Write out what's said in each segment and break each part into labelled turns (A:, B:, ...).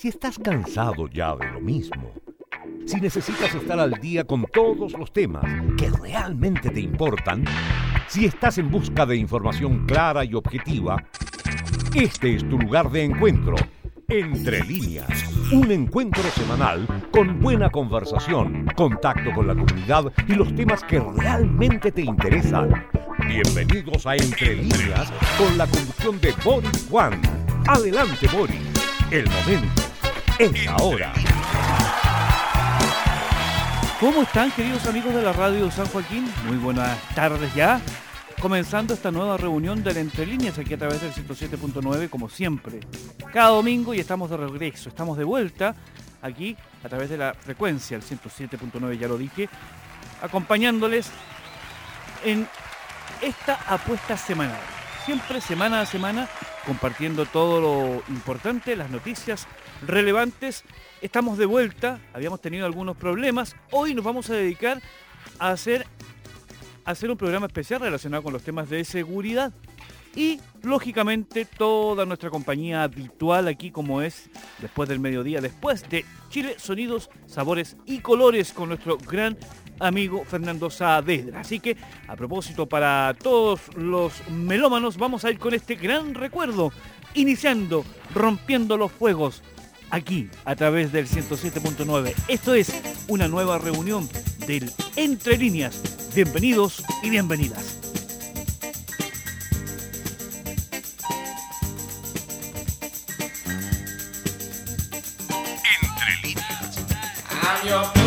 A: Si estás cansado ya de lo mismo, si necesitas estar al día con todos los temas que realmente te importan, si estás en busca de información clara y objetiva, este es tu lugar de encuentro. Entre líneas, un encuentro semanal con buena conversación, contacto con la comunidad y los temas que realmente te interesan. Bienvenidos a Entre líneas con la conducción de Boris Juan. Adelante Boris, el momento es ahora.
B: ¿Cómo están queridos amigos de la radio San Joaquín? Muy buenas tardes ya. Comenzando esta nueva reunión de Entre Líneas aquí a través del 107.9 como siempre. Cada domingo y estamos de regreso, estamos de vuelta aquí a través de la frecuencia, el 107.9 ya lo dije, acompañándoles en esta apuesta semanal. Siempre semana a semana compartiendo todo lo importante, las noticias relevantes. Estamos de vuelta, habíamos tenido algunos problemas. Hoy nos vamos a dedicar a hacer, a hacer un programa especial relacionado con los temas de seguridad. Y lógicamente toda nuestra compañía habitual aquí como es después del mediodía, después de Chile, Sonidos, Sabores y Colores con nuestro gran amigo Fernando Saavedra. Así que a propósito para todos los melómanos vamos a ir con este gran recuerdo, iniciando, rompiendo los fuegos aquí a través del 107.9. Esto es una nueva reunión del Entre Líneas. Bienvenidos y bienvenidas.
A: Entre líneas.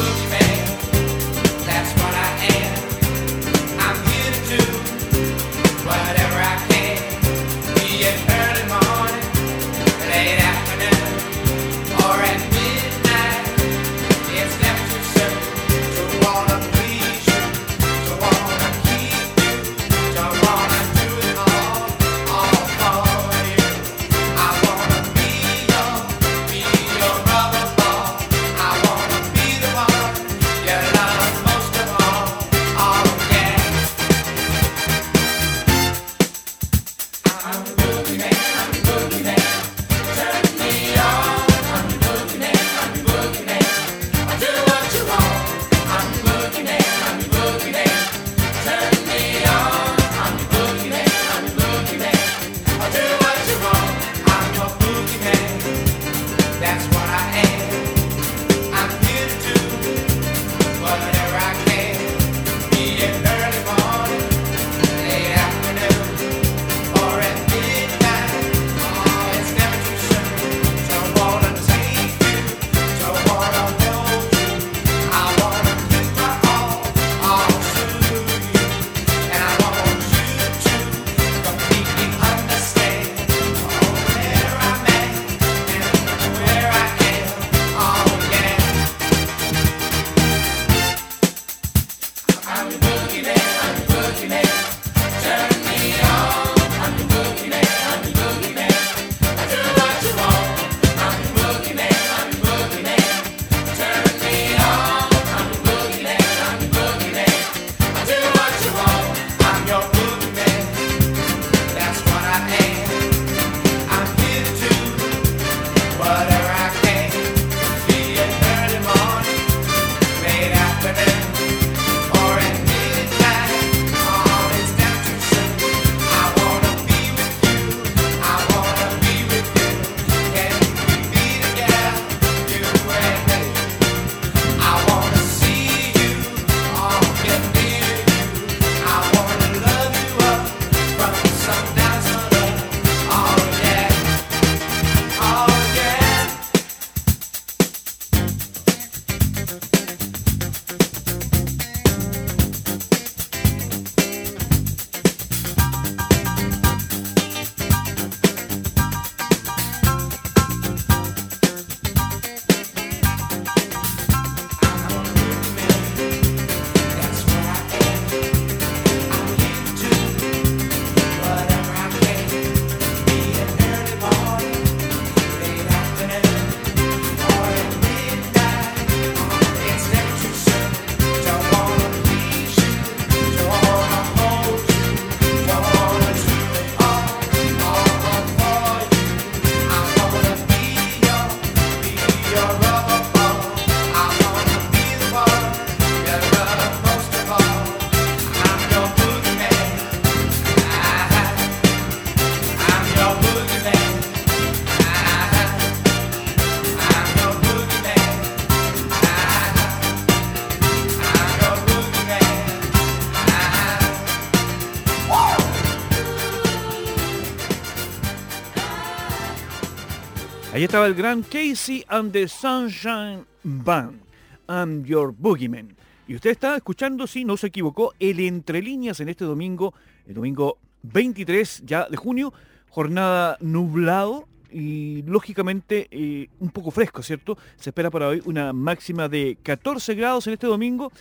B: Ahí estaba el gran Casey and the Sunshine Band. I'm your boogeyman. Y usted está escuchando, si no se equivocó, el Entre Líneas en este domingo, el domingo 23 ya de junio, jornada nublado y lógicamente eh, un poco fresco, ¿cierto? Se espera para hoy una máxima de 14 grados en este domingo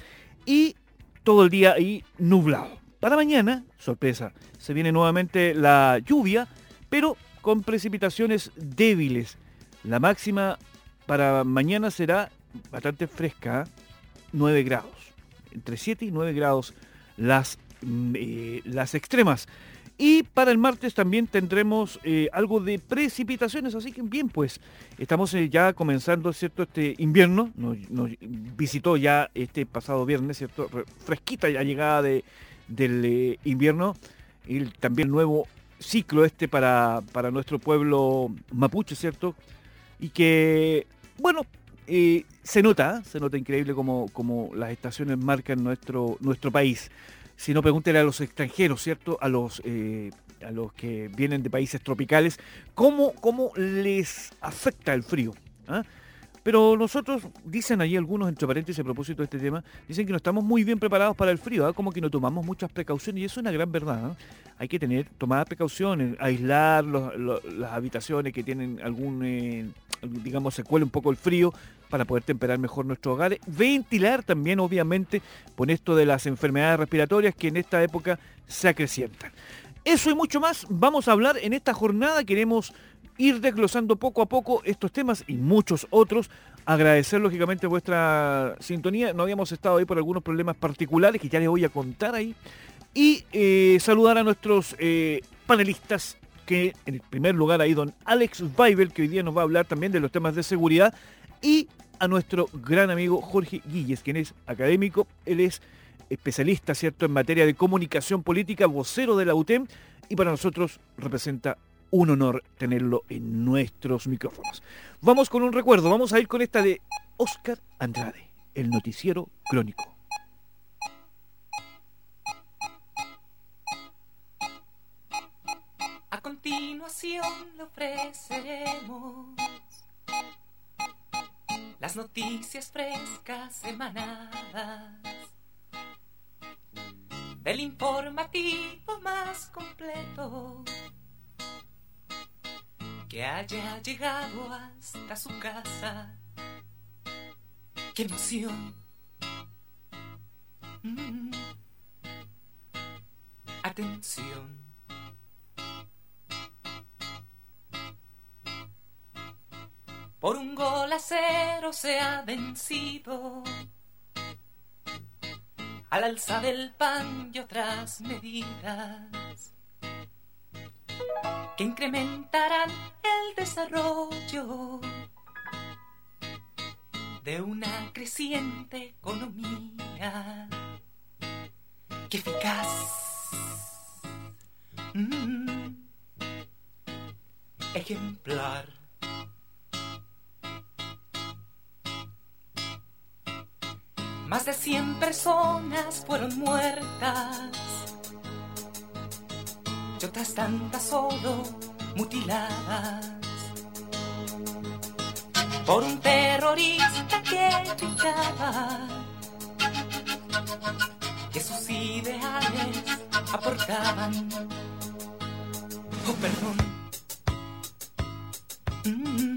B: y todo el día ahí nublado. Para mañana, sorpresa, se viene nuevamente la lluvia, pero con precipitaciones débiles. La máxima para mañana será bastante fresca, 9 grados. Entre 7 y 9 grados las, mm, eh, las extremas. Y para el martes también tendremos eh, algo de precipitaciones, así que bien, pues estamos eh, ya comenzando, ¿cierto? Este invierno, nos, visitó ya este pasado viernes, ¿cierto? Fresquita ya llegada de, del invierno y también nuevo ciclo este para, para nuestro pueblo mapuche, ¿cierto? Y que, bueno, eh, se nota, se nota increíble como, como las estaciones marcan nuestro, nuestro país. Si no, pregúntele a los extranjeros, ¿cierto? A los, eh, a los que vienen de países tropicales, ¿cómo, cómo les afecta el frío? ¿Ah? Pero nosotros, dicen allí algunos, entre paréntesis a propósito de este tema, dicen que no estamos muy bien preparados para el frío, ¿ah? como que no tomamos muchas precauciones, y eso es una gran verdad. ¿ah? Hay que tener, tomar precauciones, aislar las habitaciones que tienen algún, eh, digamos, se cuele un poco el frío para poder temperar mejor nuestros hogares. Ventilar también, obviamente, con esto de las enfermedades respiratorias que en esta época se acrecientan. Eso y mucho más vamos a hablar en esta jornada. Queremos ir desglosando poco a poco estos temas y muchos otros. Agradecer lógicamente vuestra sintonía. No habíamos estado ahí por algunos problemas particulares que ya les voy a contar ahí. Y eh, saludar a nuestros eh, panelistas que en primer lugar ahí don Alex Weibel, que hoy día nos va a hablar también de los temas de seguridad, y a nuestro gran amigo Jorge Guilles, quien es académico, él es especialista, ¿cierto?, en materia de comunicación política, vocero de la UTEM, y para nosotros representa un honor tenerlo en nuestros micrófonos. Vamos con un recuerdo, vamos a ir con esta de Oscar Andrade, el noticiero crónico.
C: A continuación le ofreceremos las noticias frescas semanadas del informativo más completo que haya llegado hasta su casa. ¡Qué emoción! Mm. Atención. Por un gol a cero se ha vencido. Al alza del pan y otras medidas que incrementarán el desarrollo de una creciente economía que eficaz, mm, ejemplar. Más de 100 personas fueron muertas y otras tantas solo mutiladas por un terrorista que gritaba que sus ideales aportaban. Oh, perdón. Mm.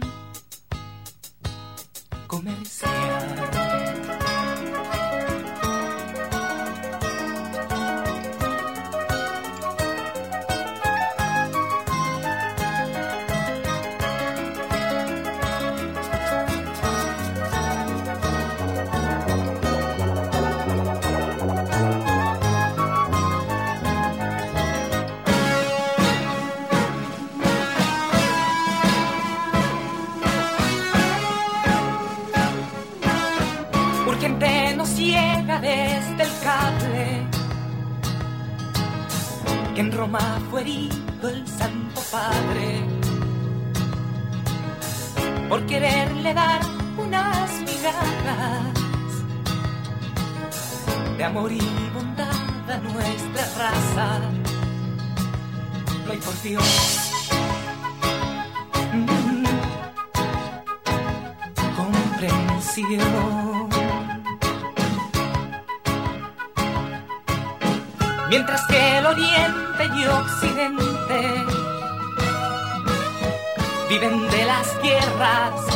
C: Dar unas migajas de amor y bondad a nuestra raza. No hay por Dios. Mm. pasión. Mientras que el oriente y occidente viven de las guerras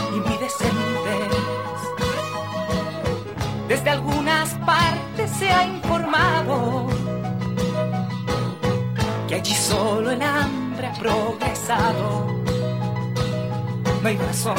C: allí solo el hambre ha progresado. No hay razón.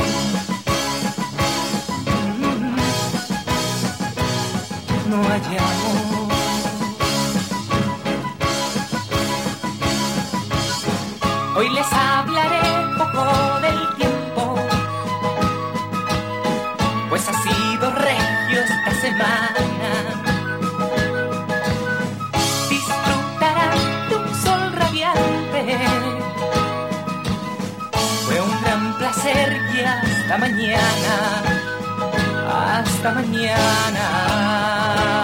C: Hasta mañana. Hasta mañana.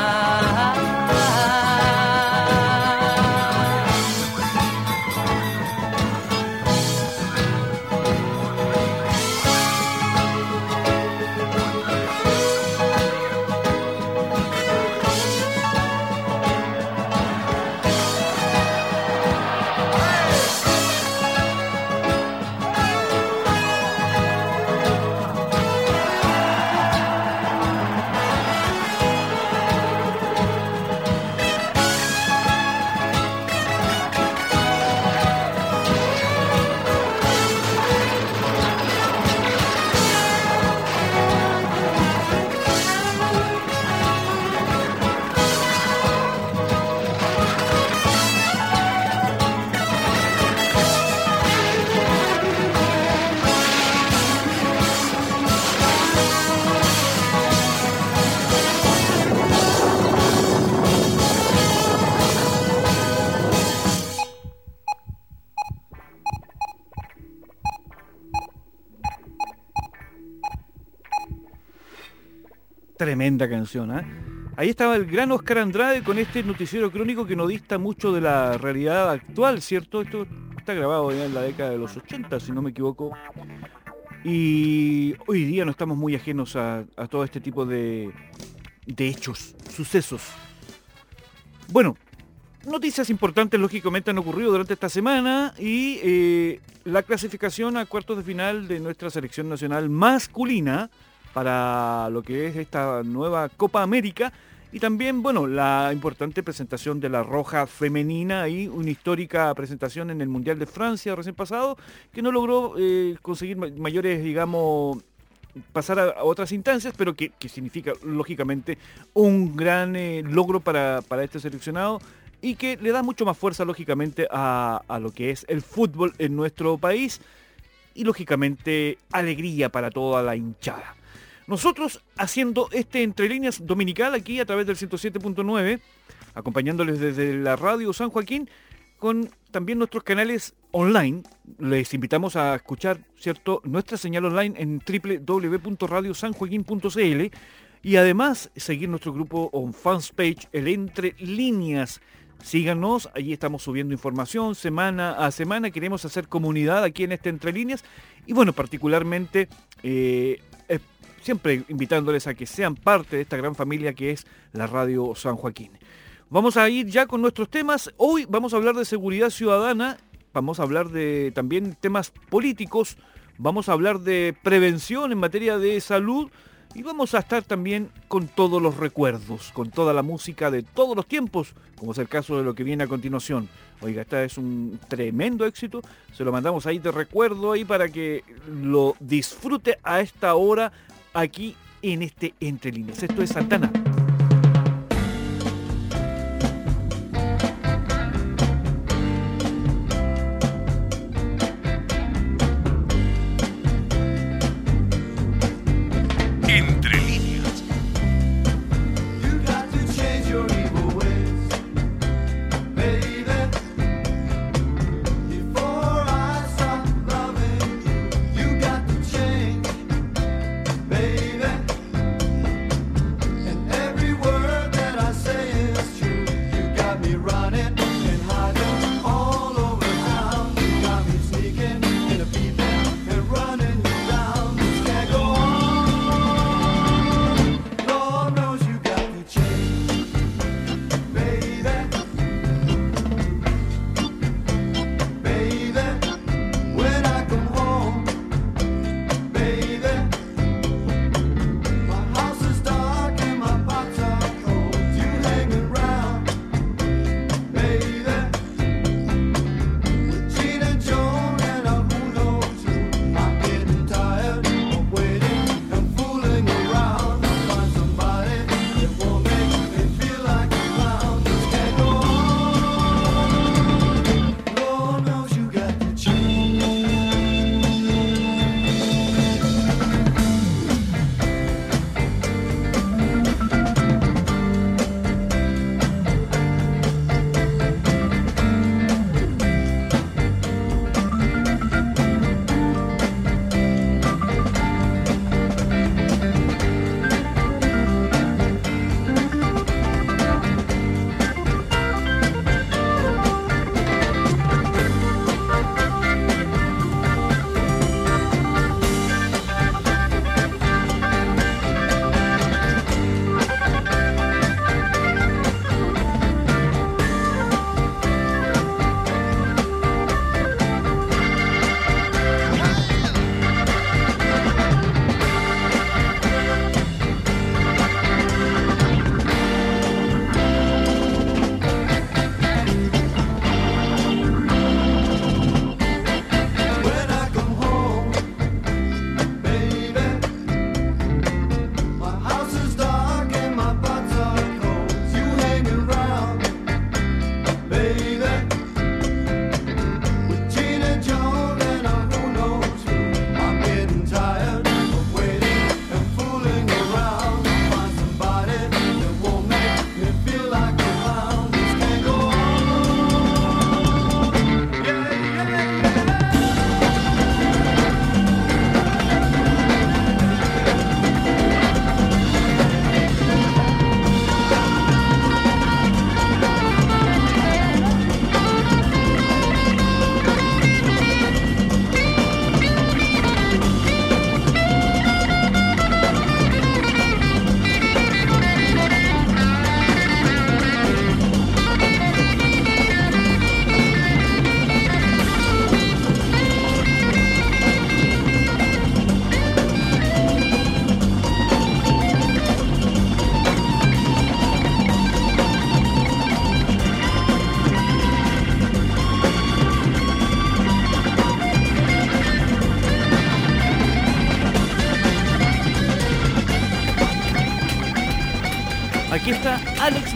B: Tremenda canción, ¿eh? Ahí estaba el gran Oscar Andrade con este noticiero crónico que no dista mucho de la realidad actual, ¿cierto? Esto está grabado ya en la década de los 80, si no me equivoco. Y hoy día no estamos muy ajenos a, todo este tipo de, de hechos, sucesos. Bueno, noticias importantes lógicamente han ocurrido durante esta semana y eh, la clasificación a cuartos de final de nuestra selección nacional masculina para lo que es esta nueva Copa América y también, bueno, la importante presentación de la Roja femenina y una histórica presentación en el Mundial de Francia recién pasado, que no logró eh, conseguir mayores, digamos, pasar a, otras instancias, pero que, significa, lógicamente, un gran eh, logro para, para, este seleccionado y que le da mucho más fuerza, lógicamente, a, a lo que es el fútbol en nuestro país y, lógicamente, alegría para toda la hinchada. Nosotros haciendo este Entre Líneas Dominical aquí a través del 107.9, acompañándoles desde la radio San Joaquín, con también nuestros canales online. Les invitamos a escuchar, ¿cierto?, nuestra señal online en www.radiosanjoaquín.cl y además seguir nuestro grupo on fans page, el Entre Líneas. Síganos, allí estamos subiendo información semana a semana, queremos hacer comunidad aquí en este Entre Líneas y bueno, particularmente eh, siempre invitándoles a que sean parte de esta gran familia que es la Radio San Joaquín. Vamos a ir ya con nuestros temas. Hoy vamos a hablar de seguridad ciudadana, vamos a hablar de también temas políticos, vamos a hablar de prevención en materia de salud y vamos a estar también con todos los recuerdos, con toda la música de todos los tiempos, como es el caso de lo que viene a continuación. Oiga, esta es un tremendo éxito, se lo mandamos ahí de recuerdo ahí para que lo disfrute a esta hora aquí en este Entre Líneas. Esto es Santana.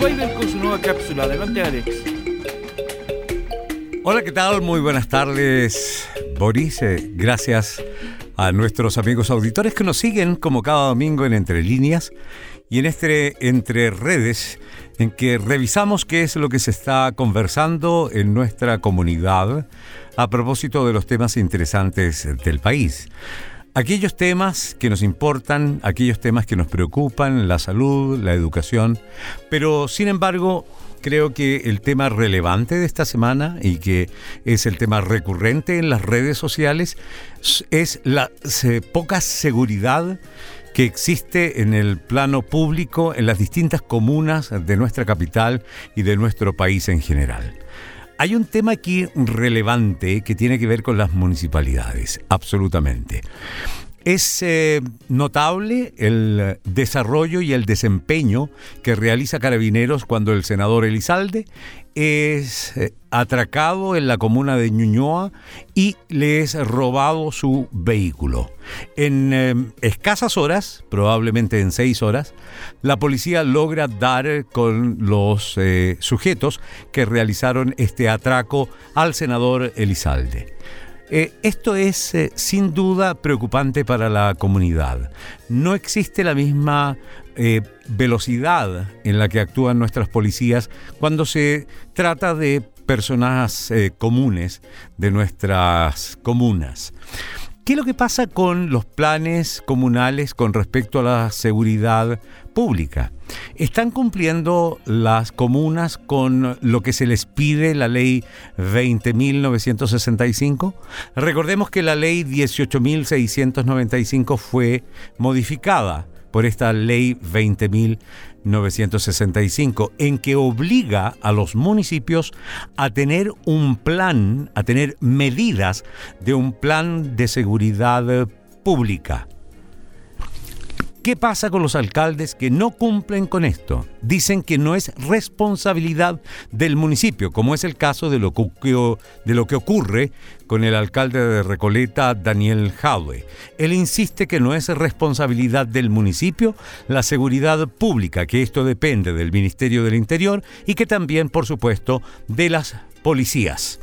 B: Weidel con su nueva cápsula. Adelante, Alex.
D: Hola, ¿qué tal? Muy buenas tardes, Boris. Eh, gracias a nuestros amigos auditores que nos siguen como cada domingo en Entre Líneas y en este Entre Redes, en que revisamos qué es lo que se está conversando en nuestra comunidad a propósito de los temas interesantes del país. Aquellos temas que nos importan, aquellos temas que nos preocupan, la salud, la educación, pero sin embargo creo que el tema relevante de esta semana y que es el tema recurrente en las redes sociales es la poca seguridad que existe en el plano público en las distintas comunas de nuestra capital y de nuestro país en general. Hay un tema aquí relevante que tiene que ver con las municipalidades, absolutamente. Es eh, notable el desarrollo y el desempeño que realiza Carabineros cuando el senador Elizalde es eh, atracado en la comuna de Ñuñoa y le es robado su vehículo. En eh, escasas horas, probablemente en seis horas, la policía logra dar con los sujetos que realizaron este atraco al senador Elizalde. Eh, esto es eh, sin duda preocupante para la comunidad. No existe la misma eh, velocidad en la que actúan nuestras policías cuando se trata de personas comunes de nuestras comunas. ¿Qué es lo que pasa con los planes comunales con respecto a la seguridad pública? ¿Están cumpliendo las comunas con lo que se les pide la ley 20.965? Recordemos que la ley 18.695 fue modificada por esta ley 20.965, en que obliga a los municipios a tener un plan, a tener medidas de un plan de seguridad pública. ¿Qué pasa con los alcaldes que no cumplen con esto? Dicen que no es responsabilidad del municipio, como es el caso de lo que, ocurre con el alcalde de Recoleta, Daniel Jadwe. Él insiste que no es responsabilidad del municipio la seguridad pública, que esto depende del Ministerio del Interior y que también, por supuesto, de las policías.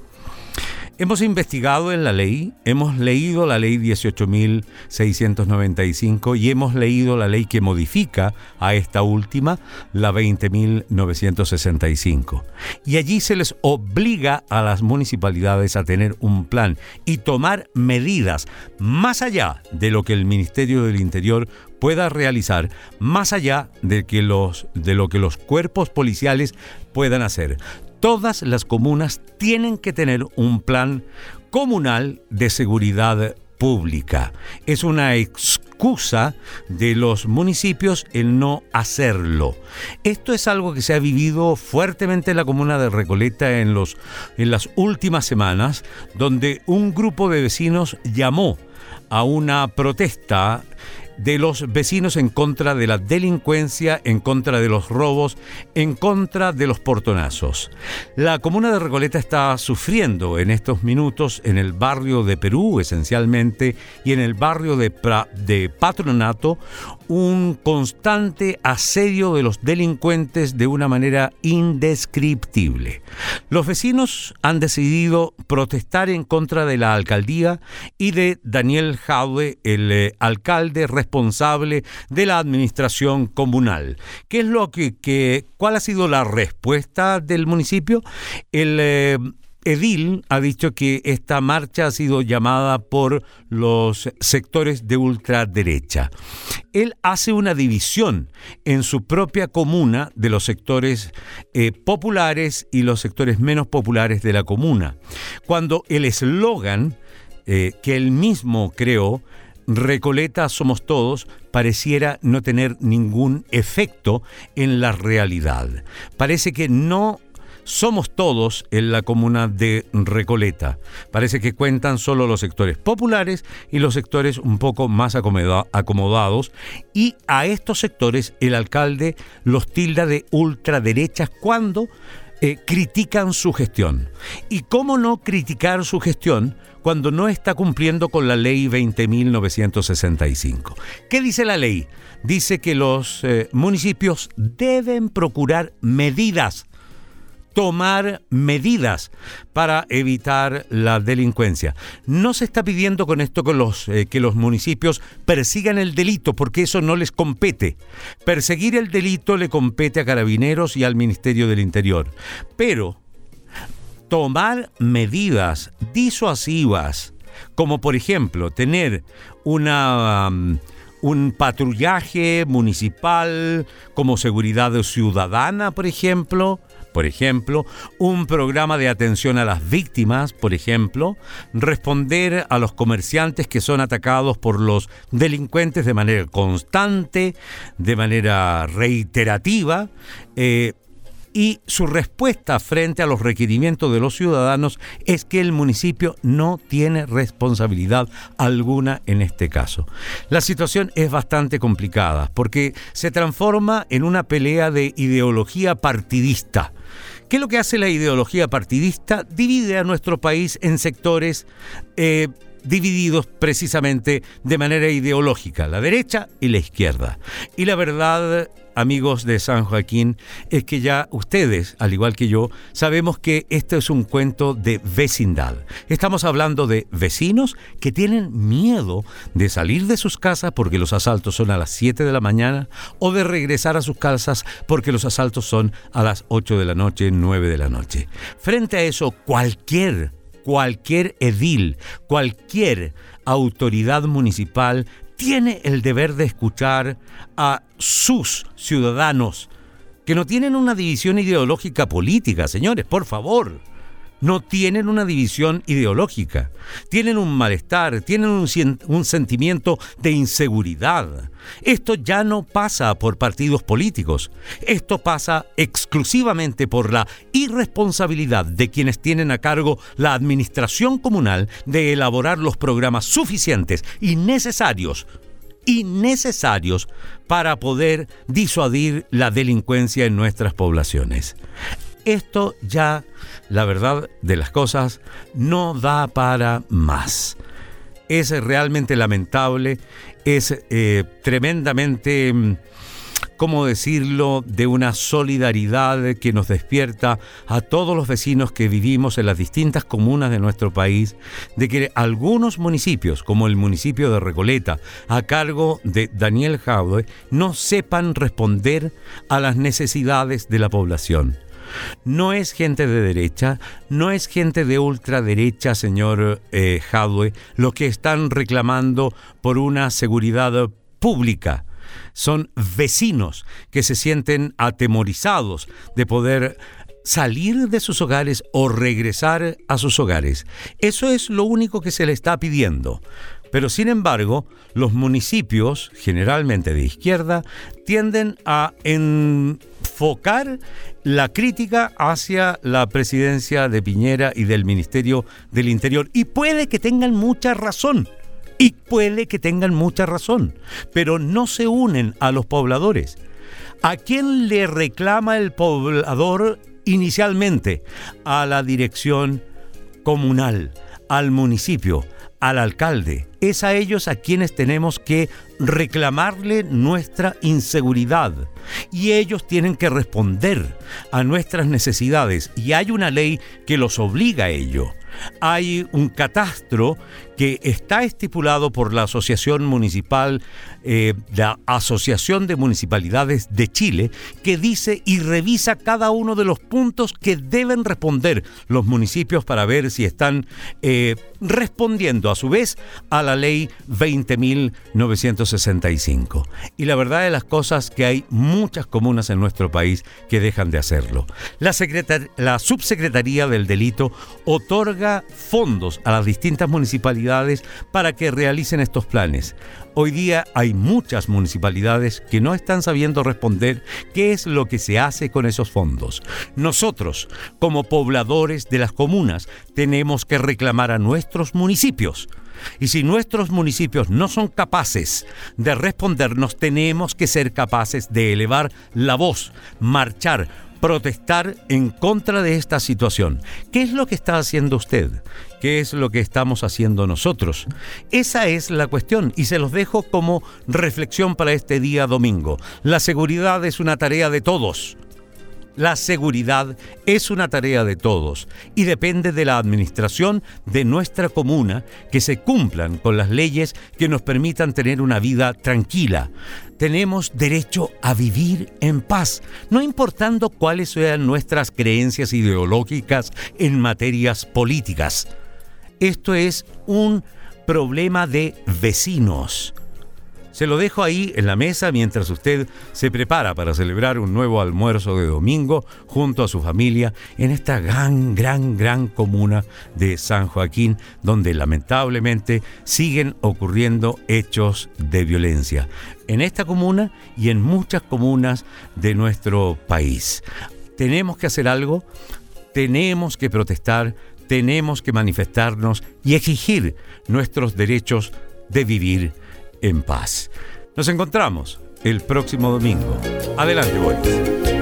D: Hemos investigado en la ley, hemos leído la ley 18.695 y hemos leído la ley que modifica a esta última, la 20.965. Y allí se les obliga a las municipalidades a tener un plan y tomar medidas más allá de lo que el Ministerio del Interior pueda realizar, más allá de, que los, de lo que los cuerpos policiales puedan hacer todas las comunas tienen que tener un plan comunal de seguridad pública. Es una excusa de los municipios el no hacerlo. Esto es algo que se ha vivido fuertemente en la comuna de Recoleta en, los, en las últimas semanas, donde un grupo de vecinos llamó a una protesta de los vecinos en contra de la delincuencia, en contra de los robos, en contra de los portonazos. La comuna de Recoleta está sufriendo en estos minutos en el barrio de Perú esencialmente y en el barrio de, de Patronato un constante asedio de los delincuentes de una manera indescriptible. Los vecinos han decidido protestar en contra de la alcaldía y de Daniel Jaude, el eh, alcalde responsable de la administración comunal. ¿Qué es lo que, cuál ha sido la respuesta del municipio? El eh, Edil ha dicho que esta marcha ha sido llamada por los sectores de ultraderecha. Él hace una división en su propia comuna de los sectores eh, populares y los sectores menos populares de la comuna. Cuando el eslogan eh, que él mismo creó, Recoleta somos todos, pareciera no tener ningún efecto en la realidad. Parece que no somos todos en la comuna de Recoleta. Parece que cuentan solo los sectores populares y los sectores un poco más acomodados y a estos sectores el alcalde los tilda de ultraderechas cuando eh, critican su gestión. ¿Y cómo no criticar su gestión cuando no está cumpliendo con la ley 20.965? ¿Qué dice la ley? Dice que los eh, municipios deben procurar medidas tomar medidas para evitar la delincuencia. No se está pidiendo con esto que los, eh, que los municipios persigan el delito, porque eso no les compete. Perseguir el delito le compete a carabineros y al Ministerio del Interior. Pero tomar medidas disuasivas, como por ejemplo tener una... Um, un patrullaje municipal como seguridad ciudadana, por ejemplo, por ejemplo, un programa de atención a las víctimas, por ejemplo, responder a los comerciantes que son atacados por los delincuentes de manera constante, de manera reiterativa, eh, y su respuesta frente a los requerimientos de los ciudadanos es que el municipio no tiene responsabilidad alguna en este caso. La situación es bastante complicada porque se transforma en una pelea de ideología partidista. ¿Qué es lo que hace la ideología partidista? Divide a nuestro país en sectores eh, divididos precisamente de manera ideológica, la derecha y la izquierda. Y la verdad, amigos de San Joaquín, es que ya ustedes, al igual que yo, sabemos que esto es un cuento de vecindad. Estamos hablando de vecinos que tienen miedo de salir de sus casas porque los asaltos son a las 7 de la mañana o de regresar a sus casas porque los asaltos son a las 8 de la noche, 9 de la noche. Frente a eso, cualquier cualquier edil, cualquier autoridad municipal tiene el deber de escuchar a sus ciudadanos, que no tienen una división ideológica política, señores, por favor no tienen una división ideológica, tienen un malestar, tienen un, sentimiento de inseguridad. Esto ya no pasa por partidos políticos, esto pasa exclusivamente por la irresponsabilidad de quienes tienen a cargo la administración comunal de elaborar los programas suficientes y necesarios para poder disuadir la delincuencia en nuestras poblaciones. Esto ya, la verdad de las cosas, no da para más. Es realmente lamentable, es eh, tremendamente, mm, ¿cómo decirlo?, de una solidaridad que nos despierta a todos los vecinos que vivimos en las distintas comunas de nuestro país, de que algunos municipios, como el municipio de Recoleta, a cargo de Daniel Jaude, no sepan responder a las necesidades de la población. No es gente de derecha, no es gente de ultraderecha, señor eh, lo que están reclamando por una seguridad pública. Son vecinos que se sienten atemorizados de poder salir de sus hogares o regresar a sus hogares. Eso es lo único que se le está pidiendo. Pero sin embargo, los municipios, generalmente de izquierda, tienden a enfocar la crítica hacia la presidencia de Piñera y del Ministerio del Interior. Y puede que tengan mucha razón. Y puede que tengan mucha razón. Pero no se unen a los pobladores. ¿A quién le reclama el poblador inicialmente? A la dirección comunal, al municipio al alcalde. Es a ellos a quienes tenemos que reclamarle nuestra inseguridad. Y ellos tienen que responder a nuestras necesidades. Y hay una ley que los obliga a ello. Hay un catastro que está estipulado por la Asociación Municipal, eh, la Asociación de Municipalidades de Chile, que dice y revisa cada uno de los puntos que deben responder los municipios para ver si están eh, respondiendo a su vez a la ley 20.965. Y la verdad de las cosas que hay muchas comunas en nuestro país que dejan de hacerlo. La, la Subsecretaría del Delito otorga fondos a las distintas municipalidades para que realicen estos planes. Hoy día hay muchas municipalidades que no están sabiendo responder qué es lo que se hace con esos fondos. Nosotros, como pobladores de las comunas, tenemos que reclamar a nuestros municipios. Y si nuestros municipios no son capaces de respondernos, tenemos que ser capaces de elevar la voz, marchar,
E: protestar en contra de esta situación. ¿Qué es lo que está haciendo usted? ¿Qué es lo que estamos haciendo nosotros? Esa es la cuestión y se los dejo como reflexión para este día domingo. La seguridad es una tarea de todos. La seguridad es una tarea de todos y depende de la administración de nuestra comuna que se cumplan con las leyes que nos permitan tener una vida tranquila. Tenemos derecho a vivir en paz, no importando cuáles sean nuestras creencias ideológicas en materias políticas. Esto es un problema de vecinos se lo dejo ahí en la mesa mientras usted se prepara para celebrar un nuevo almuerzo de domingo junto a su familia en esta gran, gran, gran comuna de San Joaquín, donde lamentablemente siguen ocurriendo hechos de violencia. En esta comuna y en muchas comunas de nuestro país. Tenemos que hacer algo, tenemos que protestar, tenemos que manifestarnos y exigir nuestros derechos de vivir en paz. Nos encontramos el próximo domingo. Adelante, Boris.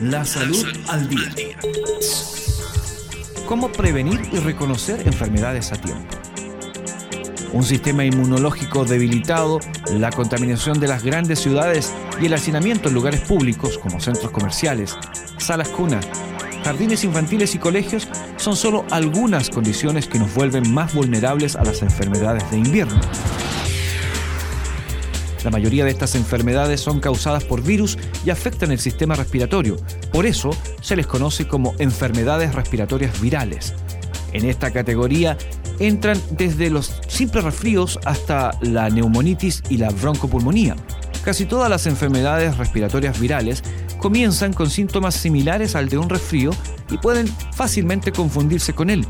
F: Día. La Salud al Día. ¿Cómo prevenir y reconocer enfermedades a tiempo? Un sistema inmunológico debilitado, la contaminación de las grandes ciudades y el hacinamiento en lugares públicos como centros comerciales, salas cunas, jardines infantiles y colegios son solo algunas condiciones que nos vuelven más vulnerables a las enfermedades de invierno. La mayoría de estas enfermedades son causadas por virus y afectan el sistema respiratorio. Por eso se les conoce como enfermedades respiratorias virales. En esta categoría entran desde los simples resfríos hasta la neumonitis y la broncopulmonía. Casi todas las enfermedades respiratorias virales comienzan con síntomas similares al de un resfrío y pueden fácilmente confundirse con él.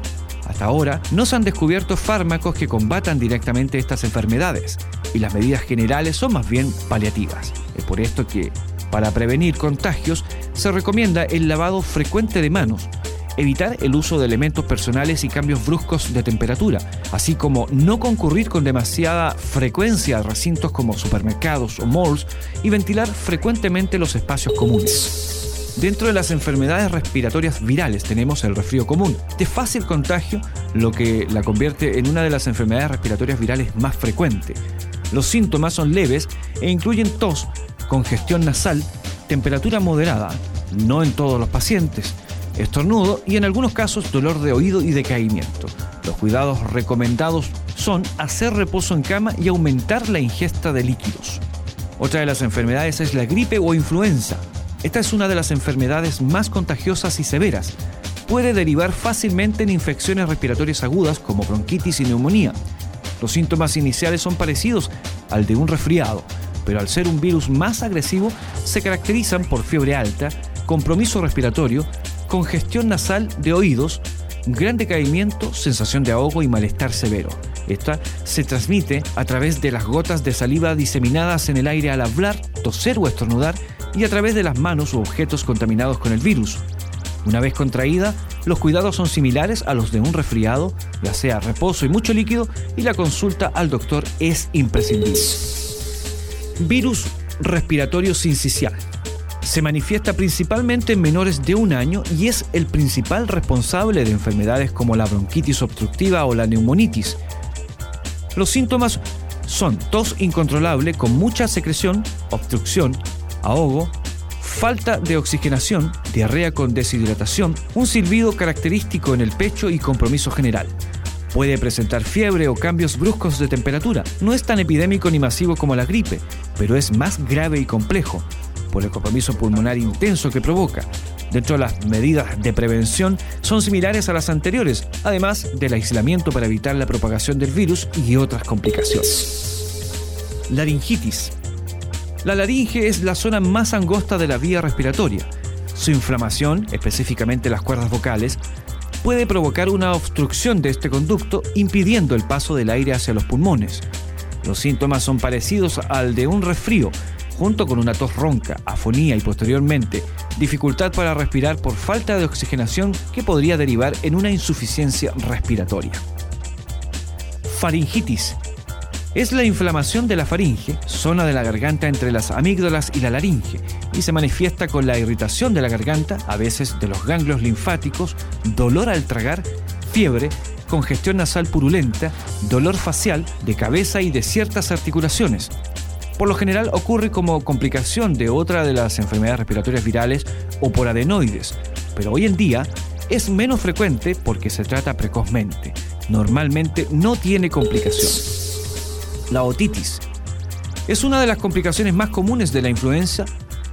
F: Hasta ahora no se han descubierto fármacos que combatan directamente estas enfermedades y las medidas generales son más bien paliativas. Es por esto que, para prevenir contagios, se recomienda el lavado frecuente de manos, evitar el uso de elementos personales y cambios bruscos de temperatura, así como no concurrir con demasiada frecuencia a recintos como supermercados o malls y ventilar frecuentemente los espacios comunes. Dentro de las enfermedades respiratorias virales tenemos el resfrío común, de fácil contagio, lo que la convierte en una de las enfermedades respiratorias virales más frecuentes. Los síntomas son leves e incluyen tos, congestión nasal, temperatura moderada, no en todos los pacientes, estornudo y en algunos casos dolor de oído y decaimiento. Los cuidados recomendados son hacer reposo en cama y aumentar la ingesta de líquidos. Otra de las enfermedades es la gripe o influenza. Esta es una de las enfermedades más contagiosas y severas. Puede derivar fácilmente en infecciones respiratorias agudas como bronquitis y neumonía. Los síntomas iniciales son parecidos al de un resfriado, pero al ser un virus más agresivo se caracterizan por fiebre alta, compromiso respiratorio, congestión nasal de oídos, gran decaimiento, sensación de ahogo y malestar severo. Esta se transmite a través de las gotas de saliva diseminadas en el aire al hablar, toser o estornudar y a través de las manos u objetos contaminados con el virus. Una vez contraída, los cuidados son similares a los de un resfriado, ya sea reposo y mucho líquido, y la consulta al doctor es imprescindible. Virus respiratorio sincicial. Se manifiesta principalmente en menores de un año y es el principal responsable de enfermedades como la bronquitis obstructiva o la neumonitis. Los síntomas son tos incontrolable con mucha secreción, obstrucción, ahogo, falta de oxigenación, diarrea con deshidratación, un silbido característico en el pecho y compromiso general. Puede presentar fiebre o cambios bruscos de temperatura. No es tan epidémico ni masivo como la gripe, pero es más grave y complejo por el compromiso pulmonar intenso que provoca. De las medidas de prevención son similares a las anteriores, además del aislamiento para evitar la propagación del virus y otras complicaciones. Laringitis la laringe es la zona más angosta de la vía respiratoria. Su inflamación, específicamente las cuerdas vocales, puede provocar una obstrucción de este conducto impidiendo el paso del aire hacia los pulmones. Los síntomas son parecidos al de un resfrío, junto con una tos ronca, afonía y posteriormente dificultad para respirar por falta de oxigenación que podría derivar en una insuficiencia respiratoria. Faringitis es la inflamación de la faringe, zona de la garganta entre las amígdalas y la laringe, y se manifiesta con la irritación de la garganta, a veces de los ganglios linfáticos, dolor al tragar, fiebre, congestión nasal purulenta, dolor facial, de cabeza y de ciertas articulaciones. Por lo general ocurre como complicación de otra de las enfermedades respiratorias virales o por adenoides, pero hoy en día es menos frecuente porque se trata precozmente. Normalmente no tiene complicación la otitis. Es una de las complicaciones más comunes de la influenza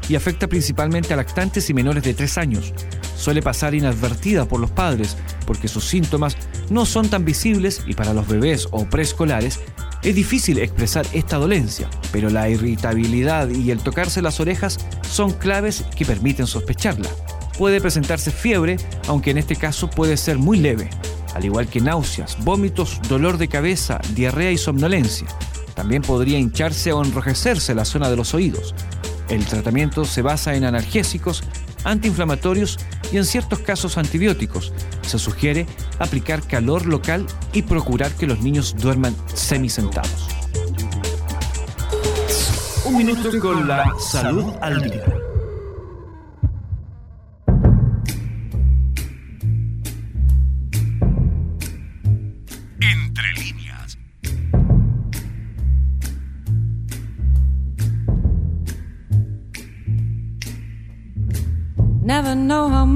F: y afecta principalmente a lactantes y menores de 3 años. Suele pasar inadvertida por los padres porque sus síntomas no son tan visibles y para los bebés o preescolares es difícil expresar esta dolencia, pero la irritabilidad y el tocarse las orejas son claves que permiten sospecharla. Puede presentarse fiebre, aunque en este caso puede ser muy leve al igual que náuseas, vómitos, dolor de cabeza, diarrea y somnolencia. También podría hincharse o enrojecerse la zona de los oídos. El tratamiento se basa en analgésicos, antiinflamatorios y en ciertos casos antibióticos. Se sugiere aplicar calor local y procurar que los niños duerman semisentados. Un minuto con la salud al día.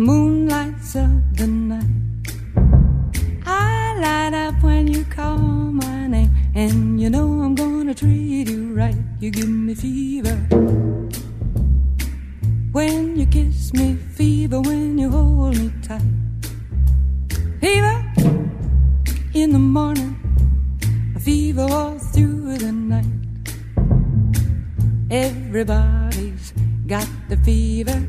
G: moon of the night. I light up when you call my name, and you know I'm gonna treat you right. You give me fever when you kiss me, fever when you hold me tight. Fever in the morning, fever all through the night. Everybody's got the fever,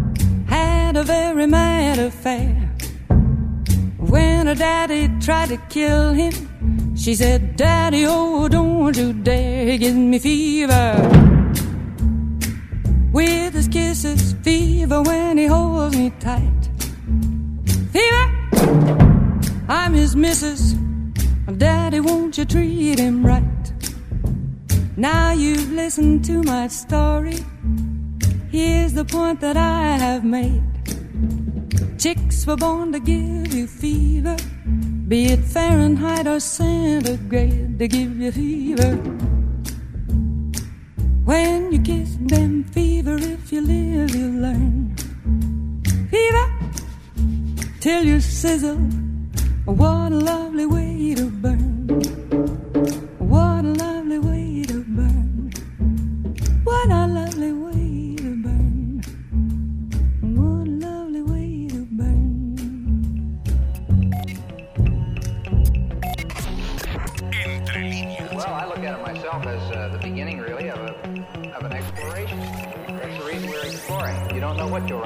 G: had a very mad affair. When her daddy tried to kill him, she said, Daddy, oh, don't you dare give me fever. With his kisses, fever when he holds me tight. Fever, I'm his missus. Daddy, won't you treat him right? Now you've listened to my story. Here's the point that I have made. Chicks were born to give you fever, be it Fahrenheit or centigrade, to give you fever. When you kiss them, fever, if you live, you learn. Fever, till you sizzle. What a lovely way to burn.
H: You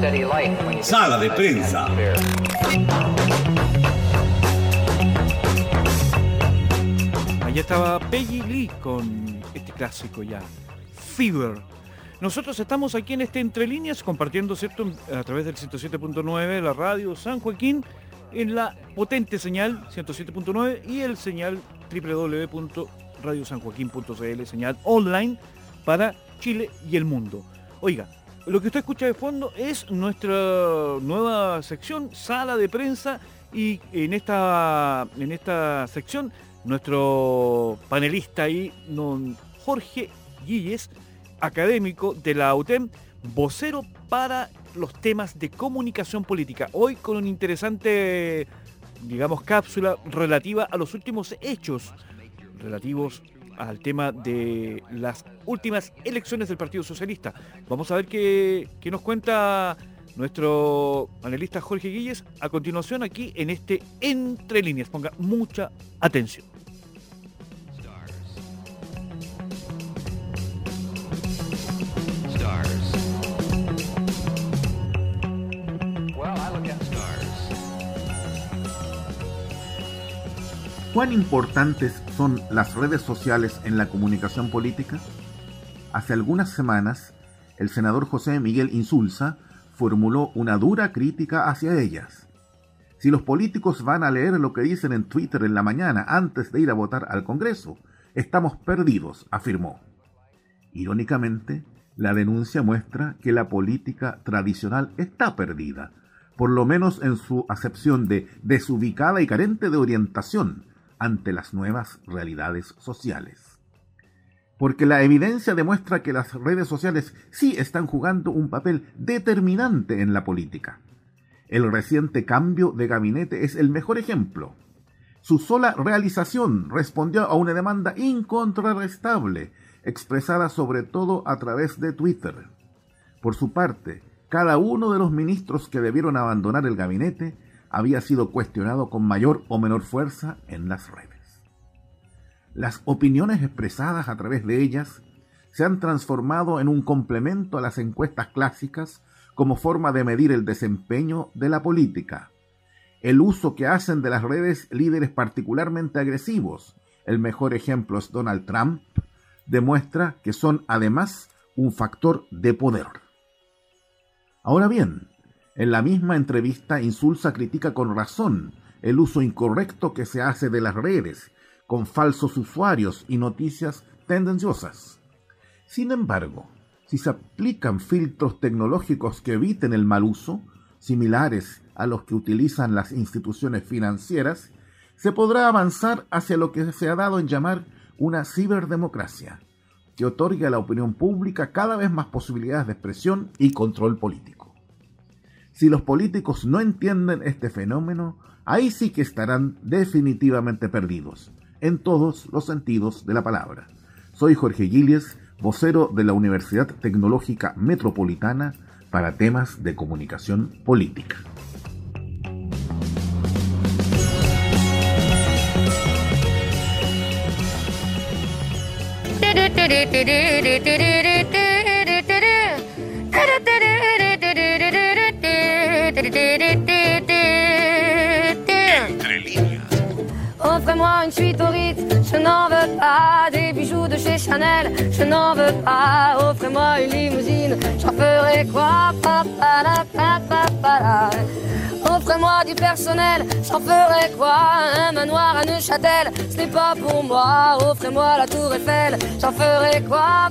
H: get
A: Sala de prensa.
B: Allá estaba Peggy Lee con este clásico ya, Fever. Nosotros estamos aquí en este Entre Líneas compartiendo, ¿cierto?, a través del 107.9, la radio San Joaquín, en la potente señal 107.9 y el señal www.radiosanjoaquín.cl, señal online para Chile y el mundo. Oiga, lo que usted escucha de fondo es nuestra nueva sección, sala de prensa, y en esta, en esta sección nuestro panelista ahí, don Jorge Guilles, académico de la UTEM, vocero para los temas de comunicación política. Hoy con una interesante, digamos, cápsula relativa a los últimos hechos relativos al tema de las últimas elecciones del Partido Socialista. Vamos a ver qué, nos cuenta nuestro analista Jorge Guilles a continuación aquí en este Entre Líneas. Ponga mucha atención.
I: ¿Cuán importantes son las redes sociales en la comunicación política? Hace algunas semanas, el senador José Miguel Insulza formuló una dura crítica hacia ellas. Si los políticos van a leer lo que dicen en Twitter en la mañana antes de ir a votar al Congreso, estamos perdidos, afirmó. Irónicamente, la denuncia muestra que la política tradicional está perdida, por lo menos en su acepción de desubicada y carente de orientación ante las nuevas realidades sociales. Porque la evidencia demuestra que las redes sociales sí están jugando un papel determinante en la política. El reciente cambio de gabinete es el mejor ejemplo. Su sola realización respondió a una demanda incontrarrestable, expresada sobre todo a través de Twitter. Por su parte, cada uno de los ministros que debieron abandonar el gabinete había sido cuestionado con mayor o menor fuerza en las redes. Las opiniones expresadas a través de ellas se han transformado en un complemento a las encuestas clásicas como forma de medir el desempeño de la política. El uso que hacen de las redes líderes particularmente agresivos, el mejor ejemplo es Donald Trump, demuestra que son además un factor de poder. Ahora bien, en la misma entrevista Insulza critica con razón el uso incorrecto que se hace de las redes, con falsos usuarios y noticias tendenciosas. Sin embargo, si se aplican filtros tecnológicos que eviten el mal uso, similares a los que utilizan las instituciones financieras, se podrá avanzar hacia lo que se ha dado en llamar una ciberdemocracia, que otorga a la opinión pública cada vez más posibilidades de expresión y control político. Si los políticos no entienden este fenómeno, ahí sí que estarán definitivamente perdidos, en todos los sentidos de la palabra. Soy Jorge Gillies, vocero de la Universidad Tecnológica Metropolitana para temas de comunicación política.
J: Offrez-moi une suite au Ritz, je n'en veux pas des bijoux de chez Chanel, je n'en veux pas. Offrez-moi une limousine, j'en ferai quoi? Offrez-moi du personnel, j'en ferai quoi? Un manoir à Neuchâtel, ce n'est pas pour moi. Offrez-moi la tour Eiffel, j'en ferai quoi?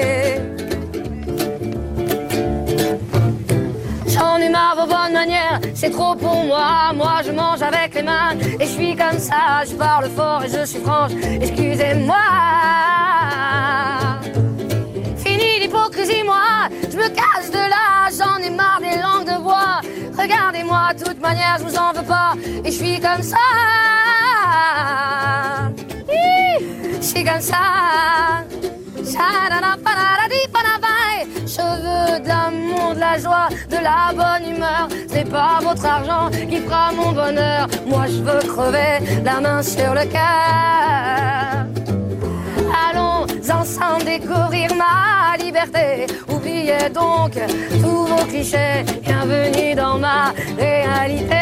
J: J'en ai marre vos bonnes manières, c'est trop pour moi. Moi je mange avec les mains et je suis comme ça. Je parle fort et je suis franche, excusez-moi. Fini l'hypocrisie, moi, je me cache de là. J'en ai marre des langues de bois. Regardez-moi, de toute manière, je vous en veux pas. Et je suis comme ça. Je suis comme ça. Je veux de l'amour, de la joie, de la bonne humeur. C'est pas votre argent qui fera mon bonheur. Moi je veux crever la main sur le cœur. Allons ensemble découvrir ma liberté. Oubliez donc tous vos clichés. Bienvenue dans ma réalité.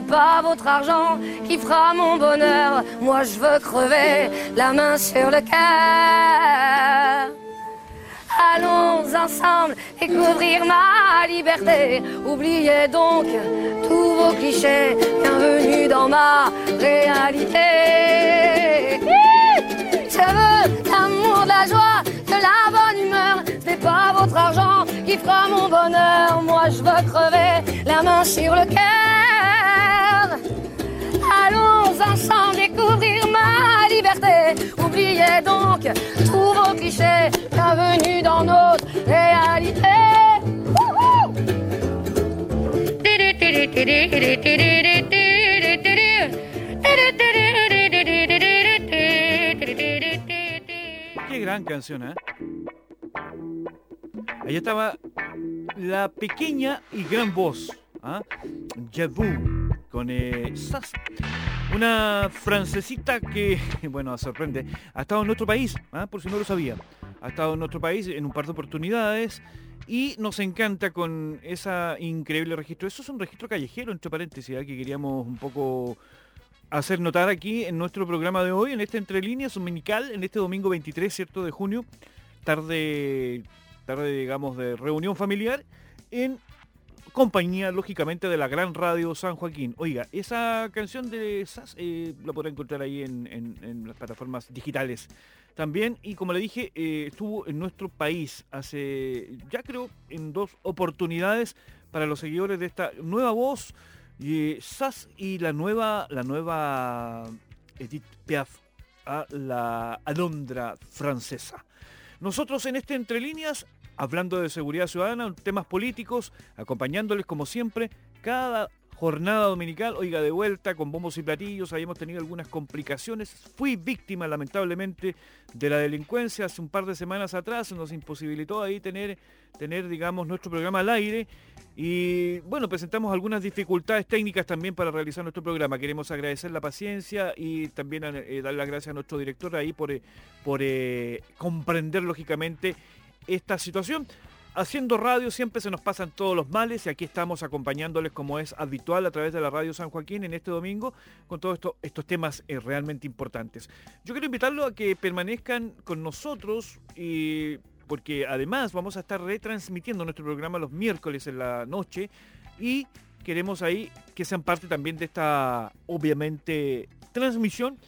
J: pas votre argent qui fera mon bonheur. Moi, je veux crever la main sur le cœur. Allons ensemble découvrir ma liberté. Oubliez donc tous vos clichés. Bienvenue dans ma réalité. Je veux l'amour, de la joie, de la bonne humeur. Ce n'est pas votre argent qui fera mon bonheur. Moi, je veux crever la main sur le cœur. Oubliez donc tous vos clichés. Bienvenue dans notre réalité.
B: Qué gran canción, ¿eh? Allá estaba la pequeña y gran voz, ¿ah? Javu, Una francesita que, bueno, sorprende, ha estado en nuestro país, ¿ah? por si no lo sabía. Ha estado en nuestro país en un par de oportunidades y nos encanta con esa increíble registro. Eso es un registro callejero, entre paréntesis, ¿ah? que queríamos un poco hacer notar aquí en nuestro programa de hoy, en este Entre Líneas dominical, en este domingo 23, ¿cierto?, de junio, tarde, tarde, digamos, de reunión familiar, en compañía, lógicamente, de la gran radio San Joaquín. Oiga, esa canción de SAS eh, la podrá encontrar ahí en, las plataformas digitales también. Y como le dije, eh, estuvo en nuestro país hace, ya creo, en dos oportunidades para los seguidores de esta nueva voz y Sass y la nueva, la nueva Edith Piaf, a la alondra francesa. Nosotros en este Entre Líneas, hablando de seguridad ciudadana, temas políticos, acompañándoles como siempre, cada jornada dominical, oiga, de vuelta con bombos y platillos, habíamos tenido algunas complicaciones. Fui víctima, lamentablemente, de la delincuencia hace un par de semanas atrás, nos imposibilitó ahí tener, tener digamos, nuestro programa al aire. Y bueno, presentamos algunas dificultades técnicas también para realizar nuestro programa. Queremos agradecer la paciencia y también eh, dar las gracias a nuestro director ahí por, eh, por eh, comprender, lógicamente, esta situación. Haciendo radio siempre se nos pasan todos los males y aquí estamos acompañándoles como es habitual a través de la radio San Joaquín en este domingo con todos estos temas eh, realmente importantes. Yo quiero invitarlos a que permanezcan con nosotros y porque además vamos a estar retransmitiendo nuestro programa los miércoles en la noche y queremos ahí que sean parte también de esta obviamente transmisión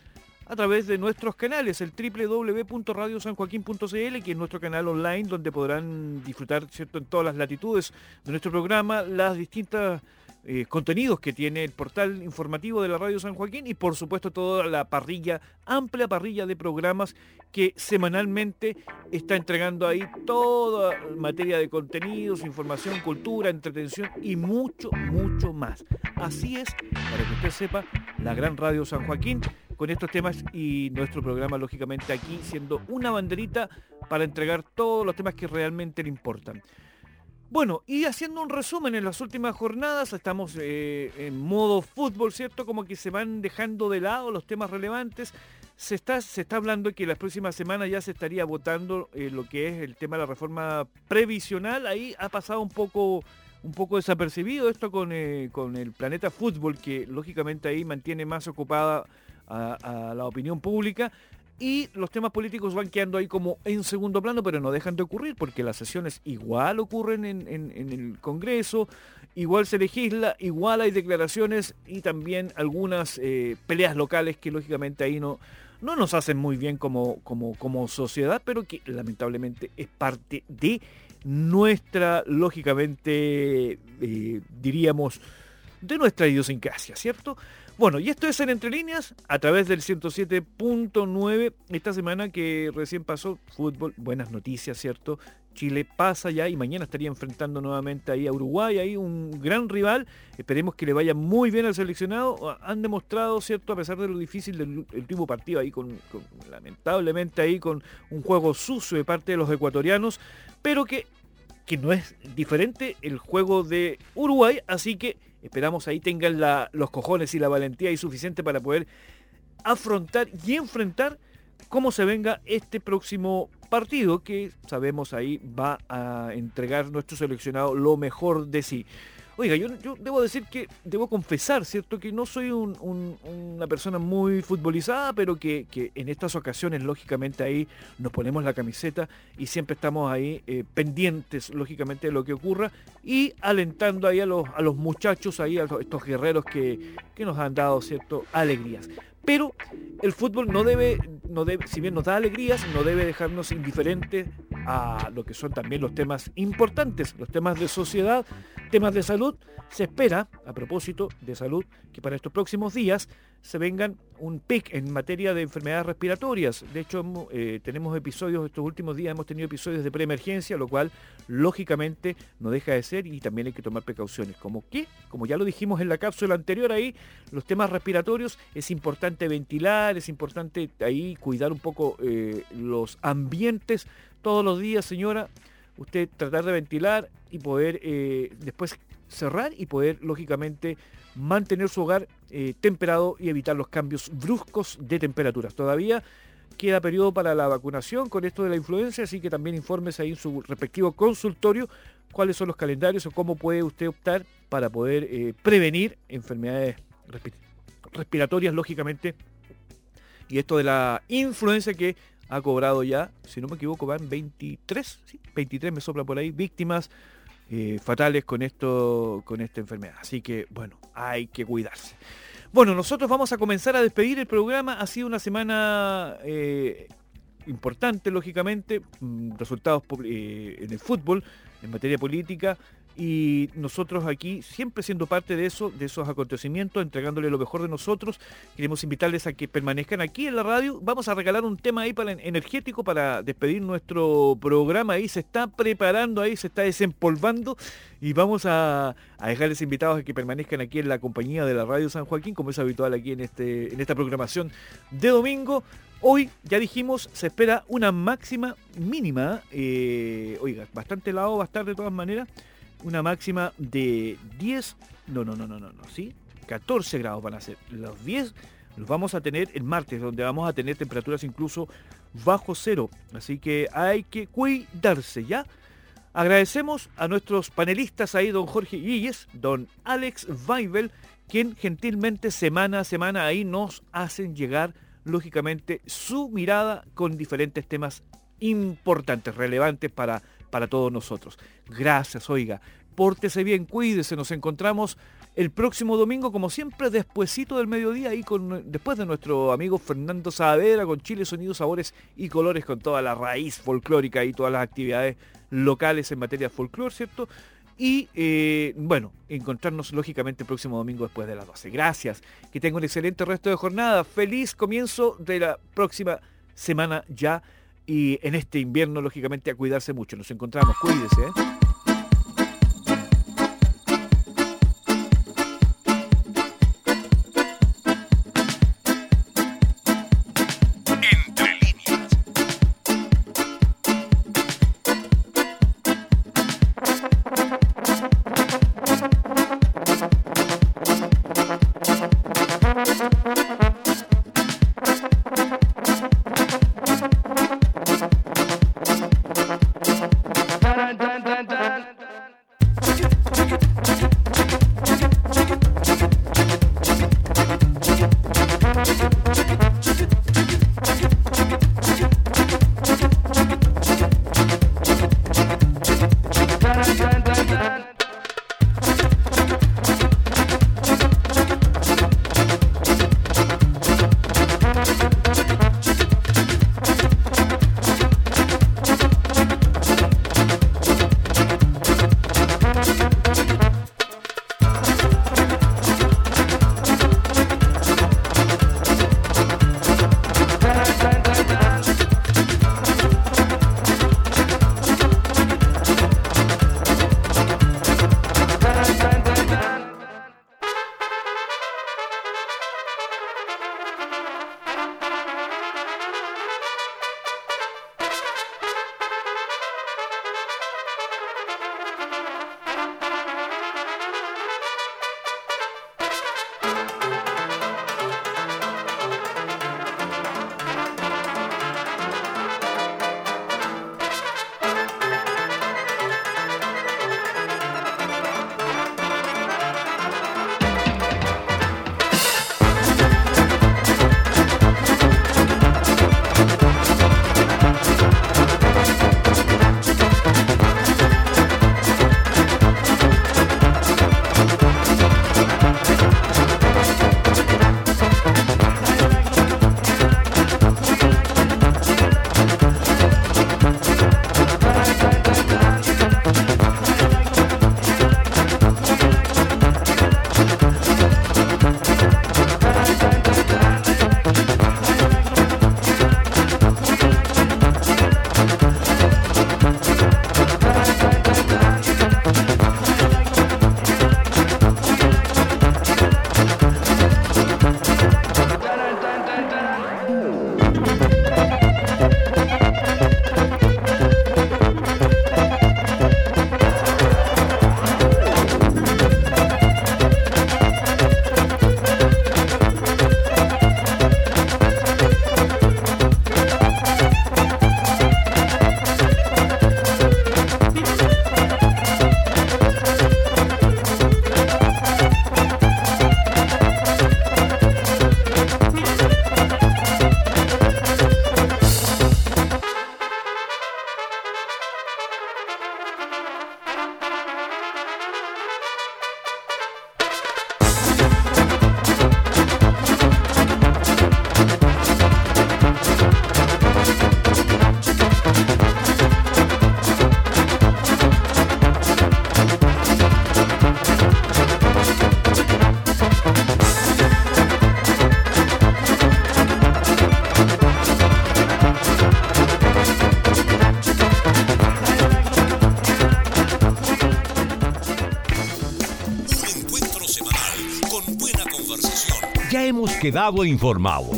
B: a través de nuestros canales, el www.radiosanjoaquín.cl, que es nuestro canal online donde podrán disfrutar ¿cierto? en todas las latitudes de nuestro programa, las distintas eh, contenidos que tiene el portal informativo de la Radio San Joaquín y por supuesto toda la parrilla, amplia parrilla de programas que semanalmente está entregando ahí toda materia de contenidos, información, cultura, entretención y mucho, mucho más. Así es, para que usted sepa, la gran Radio San Joaquín con estos temas y nuestro programa, lógicamente, aquí siendo una banderita para entregar todos los temas que realmente le importan. Bueno, y haciendo un resumen en las últimas jornadas, estamos eh, en modo fútbol, ¿cierto? Como que se van dejando de lado los temas relevantes. Se está, se está hablando que las próximas semanas ya se estaría votando eh, lo que es el tema de la reforma previsional. Ahí ha pasado un poco un poco desapercibido esto con, eh, con el planeta fútbol, que lógicamente ahí mantiene más ocupada a, la opinión pública y los temas políticos van quedando ahí como en segundo plano, pero no dejan de ocurrir porque las sesiones igual ocurren en, el Congreso, igual se legisla, igual hay declaraciones y también algunas eh, peleas locales que lógicamente ahí no, no nos hacen muy bien como, como, como sociedad, pero que lamentablemente es parte de nuestra, lógicamente, eh, diríamos, de nuestra idiosincrasia, ¿cierto? Bueno, y esto es en Entre Líneas a través del 107.9 esta semana que recién pasó fútbol, buenas noticias, ¿cierto? Chile pasa ya y mañana estaría enfrentando nuevamente ahí a Uruguay, ahí un gran rival. Esperemos que le vaya muy bien al seleccionado. Han demostrado, ¿cierto? A pesar de lo difícil del último partido ahí, con, lamentablemente ahí con un juego sucio de parte de los ecuatorianos, pero que, que no es diferente el juego de Uruguay, así que Esperamos ahí tengan los cojones y la valentía y suficiente para poder afrontar y enfrentar cómo se venga este próximo partido que sabemos ahí va a entregar nuestro seleccionado lo mejor de sí. Oiga, yo, debo decir que, debo confesar, ¿cierto? Que no soy una persona muy futbolizada, pero que, en estas ocasiones, lógicamente, ahí nos ponemos la camiseta y siempre estamos ahí eh, pendientes, lógicamente, de lo que ocurra y alentando ahí a los, muchachos, ahí a estos guerreros que, nos han dado, ¿cierto? Alegrías. Pero el fútbol no debe, si bien nos da alegrías, no debe dejarnos indiferentes a lo que son también los temas importantes, los temas de sociedad, temas de salud. Se espera, a propósito de salud, que para estos próximos días se vengan un pic en materia de enfermedades respiratorias. De hecho, eh, tenemos episodios, estos últimos días hemos tenido episodios de preemergencia, lo cual lógicamente no deja de ser y también hay que tomar precauciones. Como que, como ya lo dijimos en la cápsula anterior ahí, los temas respiratorios es importante ventilar, es importante ahí cuidar un poco eh, los ambientes todos los días, señora usted tratar de ventilar y poder eh, después cerrar y poder, lógicamente, mantener su hogar eh, temperado y evitar los cambios bruscos de temperaturas. Todavía queda periodo para la vacunación con esto de la influenza, así que también infórmese ahí en su respectivo consultorio cuáles son los calendarios o cómo puede usted optar para poder eh, prevenir enfermedades respiratorias, lógicamente. Y esto de la influenza que ha cobrado ya, si no me equivoco, van 23, ¿sí? 23 me sopla por ahí, víctimas eh, fatales con, esto, con esta enfermedad. Así que, bueno, hay que cuidarse. Bueno, nosotros vamos a comenzar a despedir el programa. Ha sido una semana eh, importante, lógicamente, mm, resultados eh, en el fútbol, en materia política, y nosotros aquí, siempre siendo parte de eso, de esos acontecimientos, entregándole lo mejor de nosotros, queremos invitarles a que permanezcan aquí en la radio. Vamos a regalar un tema ahí para energético para despedir nuestro programa. Ahí se está preparando, ahí se está desempolvando y vamos a, dejarles invitados a que permanezcan aquí en la compañía de la radio San Joaquín, como es habitual aquí en, este, en esta programación de domingo. Hoy, ya dijimos, se espera una máxima mínima, eh, oiga, bastante helado va a estar de todas maneras, una máxima de 10, no, no, no, no, no, no, ¿sí? 14 grados van a ser. Los 10 los vamos a tener el martes, donde vamos a tener temperaturas incluso bajo cero. Así que hay que cuidarse, ¿ya? Agradecemos a nuestros panelistas ahí, don Jorge Guilles, don Alex Weibel, quien gentilmente semana a semana ahí nos hacen llegar, lógicamente, su mirada con diferentes temas importantes, relevantes para para todos nosotros. Gracias, oiga. Pórtese bien, cuídese. Nos encontramos el próximo domingo, como siempre, despuesito del mediodía, ahí con, después de nuestro amigo Fernando Saavedra, con Chile, Sonidos, Sabores y Colores, con toda la raíz folclórica y todas las actividades locales en materia de folclore, ¿cierto? Y eh, bueno, encontrarnos lógicamente el próximo domingo después de las 12. Gracias, que tenga un excelente resto de jornada. Feliz comienzo de la próxima semana ya y en este invierno, lógicamente, a cuidarse mucho. Nos encontramos, cuídese. ¿eh?
A: Quedado informados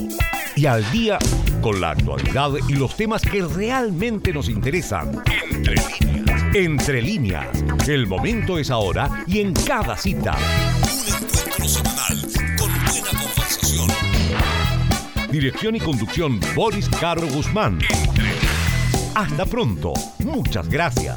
A: y al día con la actualidad y los temas que realmente nos interesan. Entre líneas. Entre líneas. El momento es ahora y en cada cita.
K: Un encuentro semanal con buena conversación.
A: Dirección y conducción Boris Caro Guzmán. Hasta pronto. Muchas gracias.